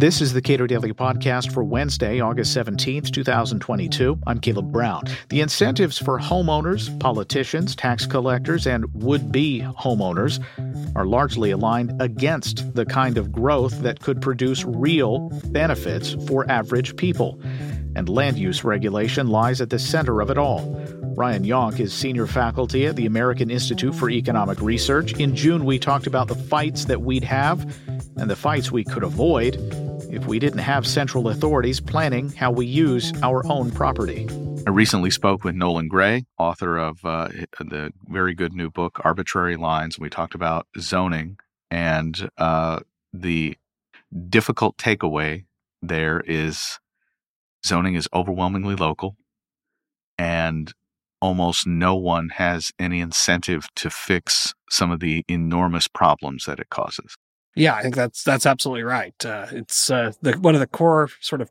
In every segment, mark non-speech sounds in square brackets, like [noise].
This is the Cato Daily Podcast for Wednesday, August 17th, 2022. I'm Caleb Brown. The incentives for homeowners, politicians, tax collectors, and would be homeowners are largely aligned against the kind of growth that could produce real benefits for average people. And land use regulation lies at the center of it all. Ryan Yonk is senior faculty at the American Institute for Economic Research. In June, we talked about the fights that we'd have and the fights we could avoid if we didn't have central authorities planning how we use our own property. I recently spoke with Nolan Gray, author of uh, the very good new book, Arbitrary Lines. We talked about zoning, and uh, the difficult takeaway there is zoning is overwhelmingly local, and almost no one has any incentive to fix some of the enormous problems that it causes. Yeah, I think that's that's absolutely right. Uh, it's uh, the, one of the core sort of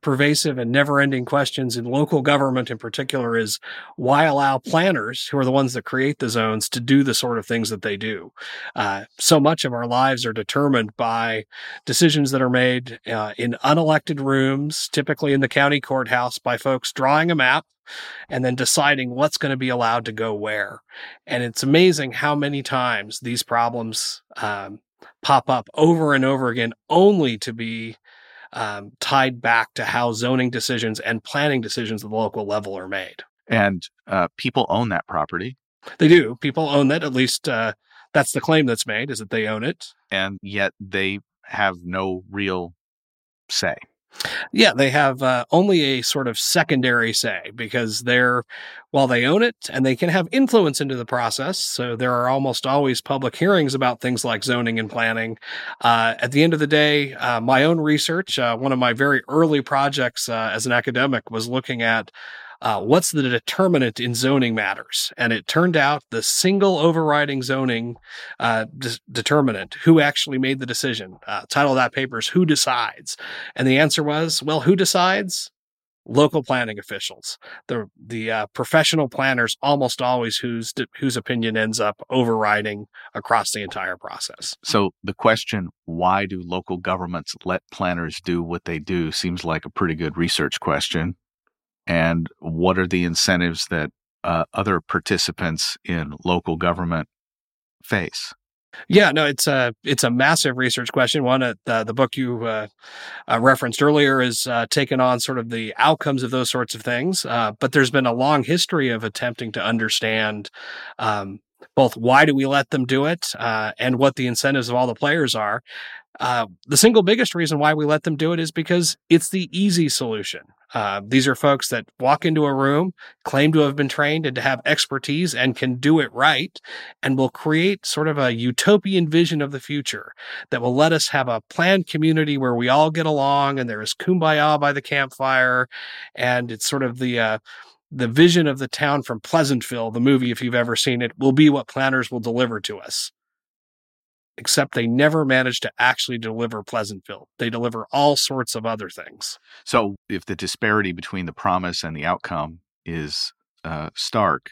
pervasive and never-ending questions in local government, in particular, is why allow planners, who are the ones that create the zones, to do the sort of things that they do. Uh, so much of our lives are determined by decisions that are made uh, in unelected rooms, typically in the county courthouse, by folks drawing a map and then deciding what's going to be allowed to go where. And it's amazing how many times these problems um, pop up over and over again, only to be um, tied back to how zoning decisions and planning decisions at the local level are made. And uh, people own that property. They do. People own that. At least uh, that's the claim that's made is that they own it. And yet they have no real say. Yeah, they have uh, only a sort of secondary say because they're, while they own it and they can have influence into the process. So there are almost always public hearings about things like zoning and planning. Uh, at the end of the day, uh, my own research, uh, one of my very early projects uh, as an academic was looking at uh, what's the determinant in zoning matters? And it turned out the single overriding zoning uh, de- determinant, who actually made the decision, uh, title of that paper is Who Decides? And the answer was, well, who decides? Local planning officials, the the uh, professional planners, almost always whose whose opinion ends up overriding across the entire process. So the question, why do local governments let planners do what they do, seems like a pretty good research question and what are the incentives that uh, other participants in local government face? Yeah, no, it's a it's a massive research question. One, uh, the, the book you uh, uh, referenced earlier is uh, taken on sort of the outcomes of those sorts of things. Uh, but there's been a long history of attempting to understand um, both why do we let them do it uh, and what the incentives of all the players are. Uh, the single biggest reason why we let them do it is because it's the easy solution. Uh, these are folks that walk into a room, claim to have been trained and to have expertise and can do it right, and will create sort of a utopian vision of the future that will let us have a planned community where we all get along and there is kumbaya by the campfire. And it's sort of the, uh, the vision of the town from Pleasantville, the movie, if you've ever seen it, will be what planners will deliver to us except they never manage to actually deliver Pleasantville. They deliver all sorts of other things. So, if the disparity between the promise and the outcome is uh, stark,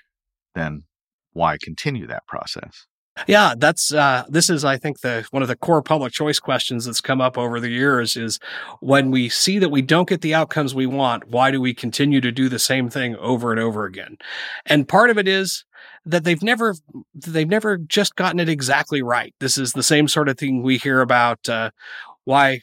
then why continue that process? Yeah, that's uh, this is I think the one of the core public choice questions that's come up over the years is when we see that we don't get the outcomes we want, why do we continue to do the same thing over and over again? And part of it is that they've never they've never just gotten it exactly right. This is the same sort of thing we hear about uh, why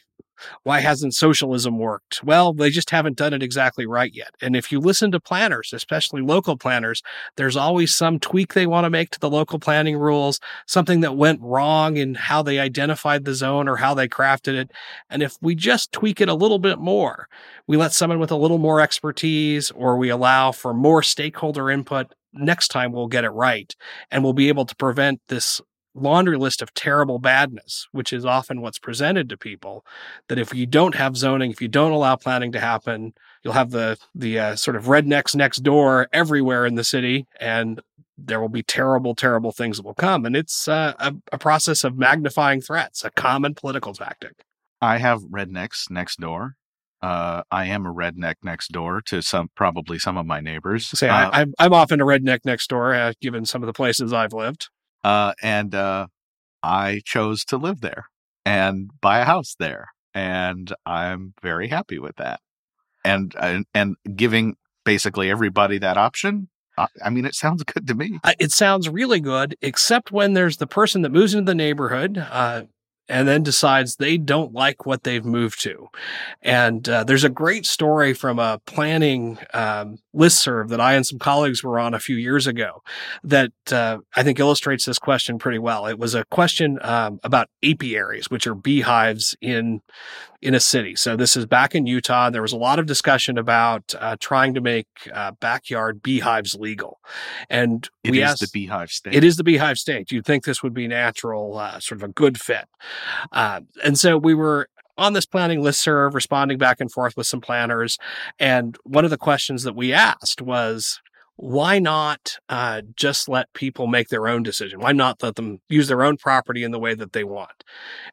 why hasn't socialism worked? Well, they just haven't done it exactly right yet. And if you listen to planners, especially local planners, there's always some tweak they want to make to the local planning rules, something that went wrong in how they identified the zone or how they crafted it. And if we just tweak it a little bit more, we let someone with a little more expertise or we allow for more stakeholder input, next time we'll get it right and we'll be able to prevent this laundry list of terrible badness, which is often what's presented to people. That if you don't have zoning, if you don't allow planning to happen, you'll have the the uh, sort of rednecks next door everywhere in the city, and there will be terrible, terrible things that will come. And it's uh, a, a process of magnifying threats, a common political tactic. I have rednecks next door. Uh, I am a redneck next door to some, probably some of my neighbors. Say, uh, I, am I'm often a redneck next door, uh, given some of the places I've lived. Uh, and uh, I chose to live there. and buy a house there. And I'm very happy with that. And and, and giving basically everybody that option. I mean, it sounds good to me. It sounds really good, except when there's the person that moves into the neighborhood. And then decides they don't like what they've moved to. And uh, there's a great story from a planning um, listserv that I and some colleagues were on a few years ago that uh, I think illustrates this question pretty well. It was a question um, about apiaries, which are beehives in in a city. So this is back in Utah. There was a lot of discussion about uh, trying to make uh, backyard beehives legal, and it we is asked, the beehive state. It is the beehive state. You'd think this would be natural, uh, sort of a good fit, uh, and so we were on this planning list serve, responding back and forth with some planners, and one of the questions that we asked was why not uh, just let people make their own decision? Why not let them use their own property in the way that they want?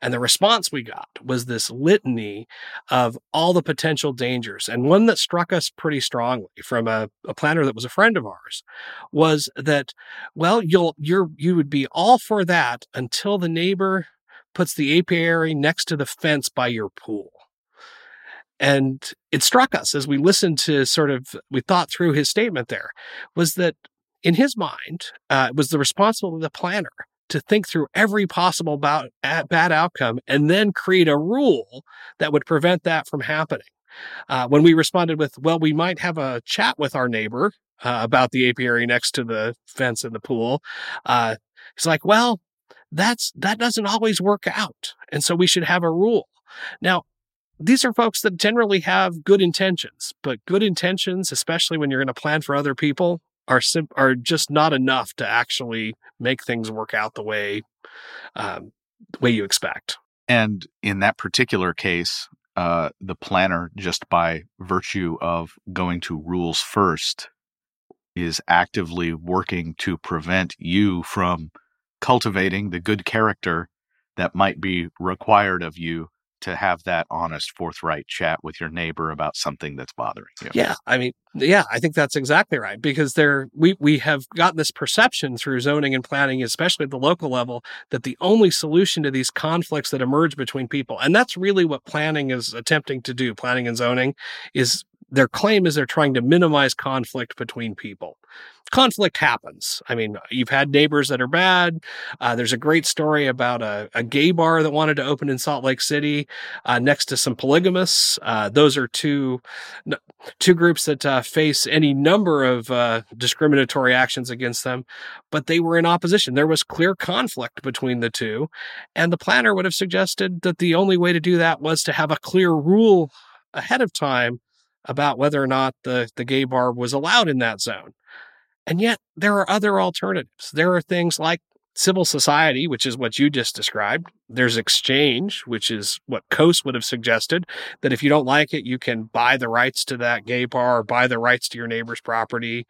And the response we got was this litany of all the potential dangers. And one that struck us pretty strongly from a, a planner that was a friend of ours was that, well, you'll, you're, you would be all for that until the neighbor puts the apiary next to the fence by your pool. And it struck us as we listened to sort of, we thought through his statement there, was that in his mind, uh, it was the responsibility of the planner to think through every possible about, bad outcome and then create a rule that would prevent that from happening. Uh, when we responded with, well, we might have a chat with our neighbor uh, about the apiary next to the fence in the pool, uh, he's like, well, that's that doesn't always work out, and so we should have a rule. Now, these are folks that generally have good intentions, but good intentions, especially when you're going to plan for other people, are sim- are just not enough to actually make things work out the way um, the way you expect. And in that particular case, uh, the planner, just by virtue of going to rules first, is actively working to prevent you from cultivating the good character that might be required of you to have that honest, forthright chat with your neighbor about something that's bothering you. Yeah, I mean, yeah, I think that's exactly right because there we we have gotten this perception through zoning and planning, especially at the local level, that the only solution to these conflicts that emerge between people, and that's really what planning is attempting to do. Planning and zoning is their claim is they're trying to minimize conflict between people. Conflict happens. I mean, you've had neighbors that are bad. Uh, there's a great story about a, a, gay bar that wanted to open in Salt Lake City uh, next to some polygamists. Uh, those are two two groups that uh, face any number of uh, discriminatory actions against them, but they were in opposition. There was clear conflict between the two, and the planner would have suggested that the only way to do that was to have a clear rule ahead of time about whether or not the, the gay bar was allowed in that zone. And yet there are other alternatives. There are things like civil society, which is what you just described. There's exchange, which is what Coase would have suggested that if you don't like it, you can buy the rights to that gay bar or buy the rights to your neighbor's property.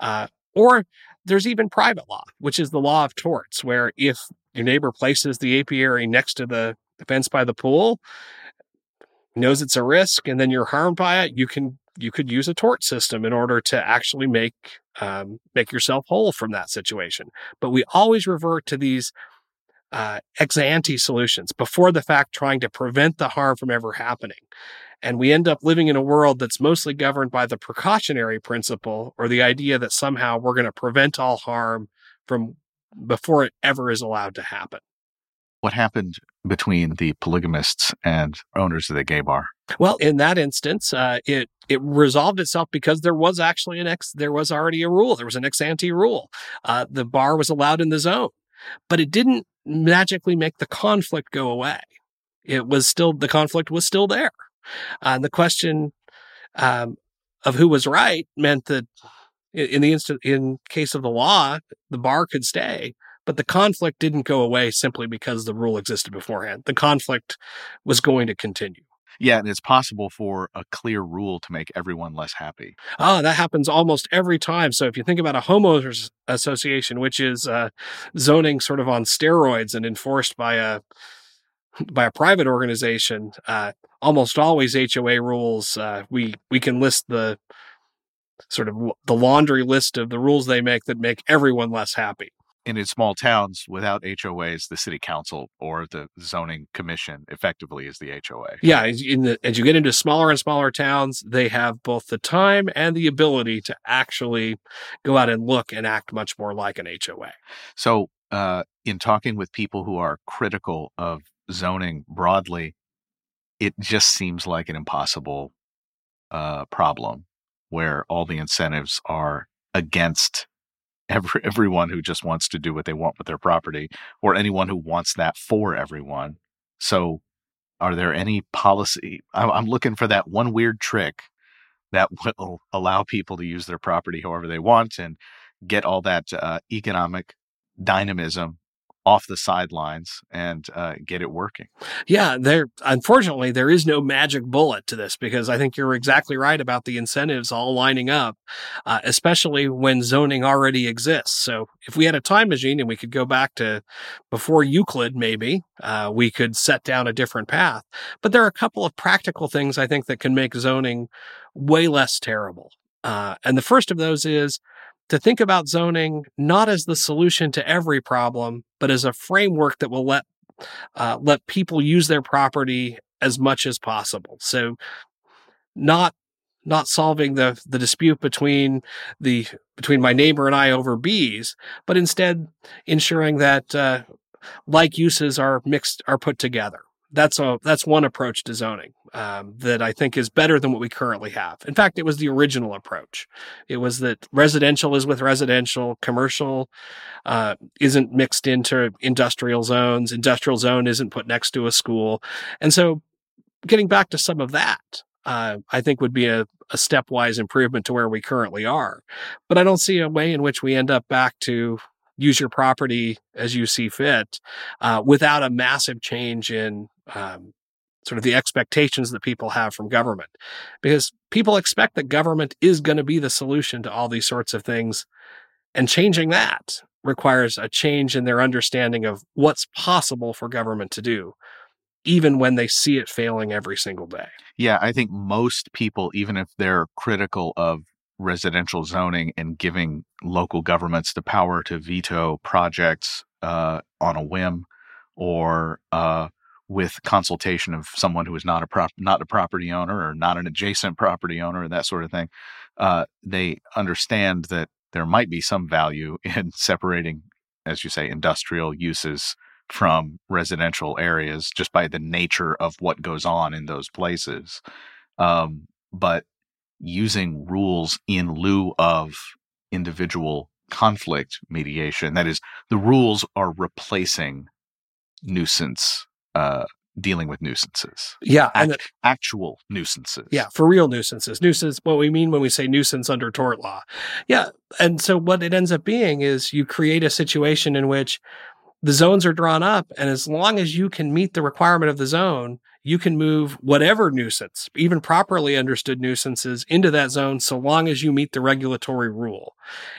Uh, or there's even private law, which is the law of torts, where if your neighbor places the apiary next to the fence by the pool, knows it's a risk and then you're harmed by it, you can you could use a tort system in order to actually make um, make yourself whole from that situation. But we always revert to these uh, ex ante solutions before the fact, trying to prevent the harm from ever happening. And we end up living in a world that's mostly governed by the precautionary principle or the idea that somehow we're going to prevent all harm from before it ever is allowed to happen. What happened between the polygamists and owners of the gay bar? Well, in that instance, uh, it it resolved itself because there was actually an ex there was already a rule. There was an ex ante rule. Uh, the bar was allowed in the zone, but it didn't magically make the conflict go away. It was still the conflict was still there. Uh, the question um, of who was right meant that in the instant in case of the law, the bar could stay, but the conflict didn't go away simply because the rule existed beforehand. The conflict was going to continue. Yeah, and it's possible for a clear rule to make everyone less happy. Oh, that happens almost every time. So if you think about a homeowners association, which is uh, zoning sort of on steroids and enforced by a by a private organization, uh, almost always HOA rules. Uh, we we can list the sort of the laundry list of the rules they make that make everyone less happy. And in small towns without HOAs, the city council or the zoning commission effectively is the HOA. Yeah, as, the, as you get into smaller and smaller towns, they have both the time and the ability to actually go out and look and act much more like an HOA. So, uh, in talking with people who are critical of zoning broadly, it just seems like an impossible uh, problem where all the incentives are against every, everyone who just wants to do what they want with their property or anyone who wants that for everyone. So, are there any policy? I'm, looking for that one weird trick that [laughs] will allow people to use their property however they want and get all that uh, economic dynamism off the sidelines and uh, get it working. Yeah, there. Unfortunately, there is no magic bullet to this because I think you're exactly right about the incentives all lining up, uh, especially when zoning already exists. So if we had a time machine and we could go back to before Euclid, maybe uh, we could set down a different path. But there are a couple of practical things I think that can make zoning way less terrible. Uh, and the first of those is to think about zoning not as the solution to every problem, but as a framework that will let uh, let people use their property as much as possible. So, not not solving the the dispute between the between my neighbor and I over bees, but instead ensuring that uh, like uses are mixed are put together that's a that's one approach to zoning um, that I think is better than what we currently have. In fact, it was the original approach. It was that residential is with residential, commercial uh, isn't mixed into industrial zones, industrial zone isn't put next to a school, and so getting back to some of that. Uh, I think would be a, a stepwise improvement to where we currently are. But I don't see a way in which we end up back to use your property as you see fit uh, without a massive change in um, sort of the expectations that people have from government. Because people expect that government is going to be the solution to all these sorts of things and changing that requires a change in their understanding of what's possible for government to do even when they see it failing every single day. Yeah i think most people even if they're critical of residential zoning and giving local governments the power to veto projects uh, on a whim or uh, with consultation of someone who is not a prop, not a property owner or not an adjacent property owner and that sort of thing, uh, they understand that there might be some value [laughs] in separating, as you say, industrial uses from residential areas just by the nature of what goes on in those places. Um, but using rules in lieu of individual conflict mediation, that is, the rules are replacing nuisance uh, dealing with nuisances. Yeah, Act, actual nuisances. Yeah, for real nuisances. Nuisance. What we mean when we say nuisance under tort law. Yeah, and so what it ends up being is you create a situation in which the zones are drawn up, and as long as you can meet the requirement of the zone, you can move whatever nuisance, even properly understood nuisances, into that zone so long as you meet the regulatory rule.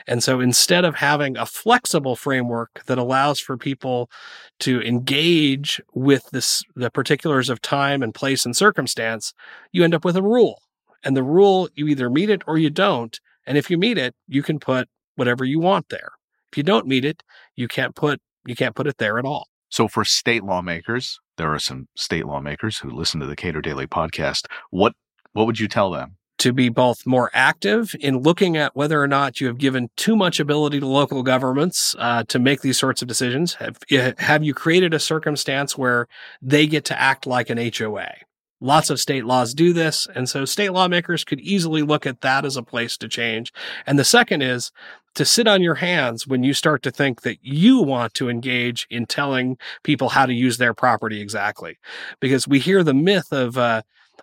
And so instead of having a flexible framework that allows for people to engage with this, the particulars of time and place and circumstance, you end up with a rule. And the rule, you either meet it or you don't. And if you meet it, you can put whatever you want there. If you don't meet it, you can't put you can't put it there at all. So for state lawmakers, there are some state lawmakers who listen to the Cato Daily podcast. What what would you tell them? To be both more active in looking at whether or not you have given too much ability to local governments uh, to make these sorts of decisions. Have, have you created a circumstance where they get to act like an HOA? Lots of state laws do this. And so state lawmakers could easily look at that as a place to change. And the second is to sit on your hands when you start to think that you want to engage in telling people how to use their property exactly. Because we hear the myth of uh,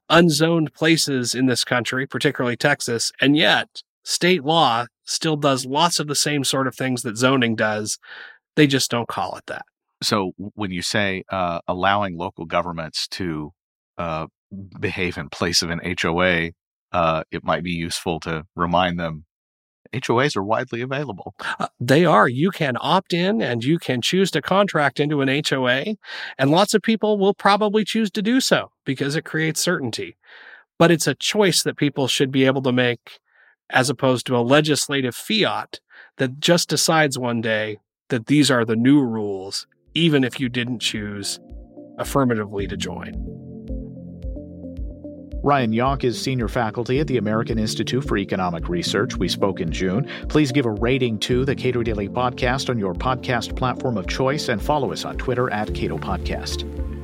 unzoned places in this country, particularly Texas, and yet state law still does lots of the same sort of things that zoning does. They just don't call it that. So when you say uh, allowing local governments to uh, behave in place of an HOA, uh, it might be useful to remind them HOAs are widely available. Uh, they are. You can opt in and you can choose to contract into an HOA. And lots of people will probably choose to do so because it creates certainty. But it's a choice that people should be able to make as opposed to a legislative fiat that just decides one day that these are the new rules, even if you didn't choose affirmatively to join. Ryan Yonk is senior faculty at the American Institute for Economic Research. We spoke in June. Please give a rating to the Cato Daily Podcast on your podcast platform of choice and follow us on Twitter at Cato Podcast.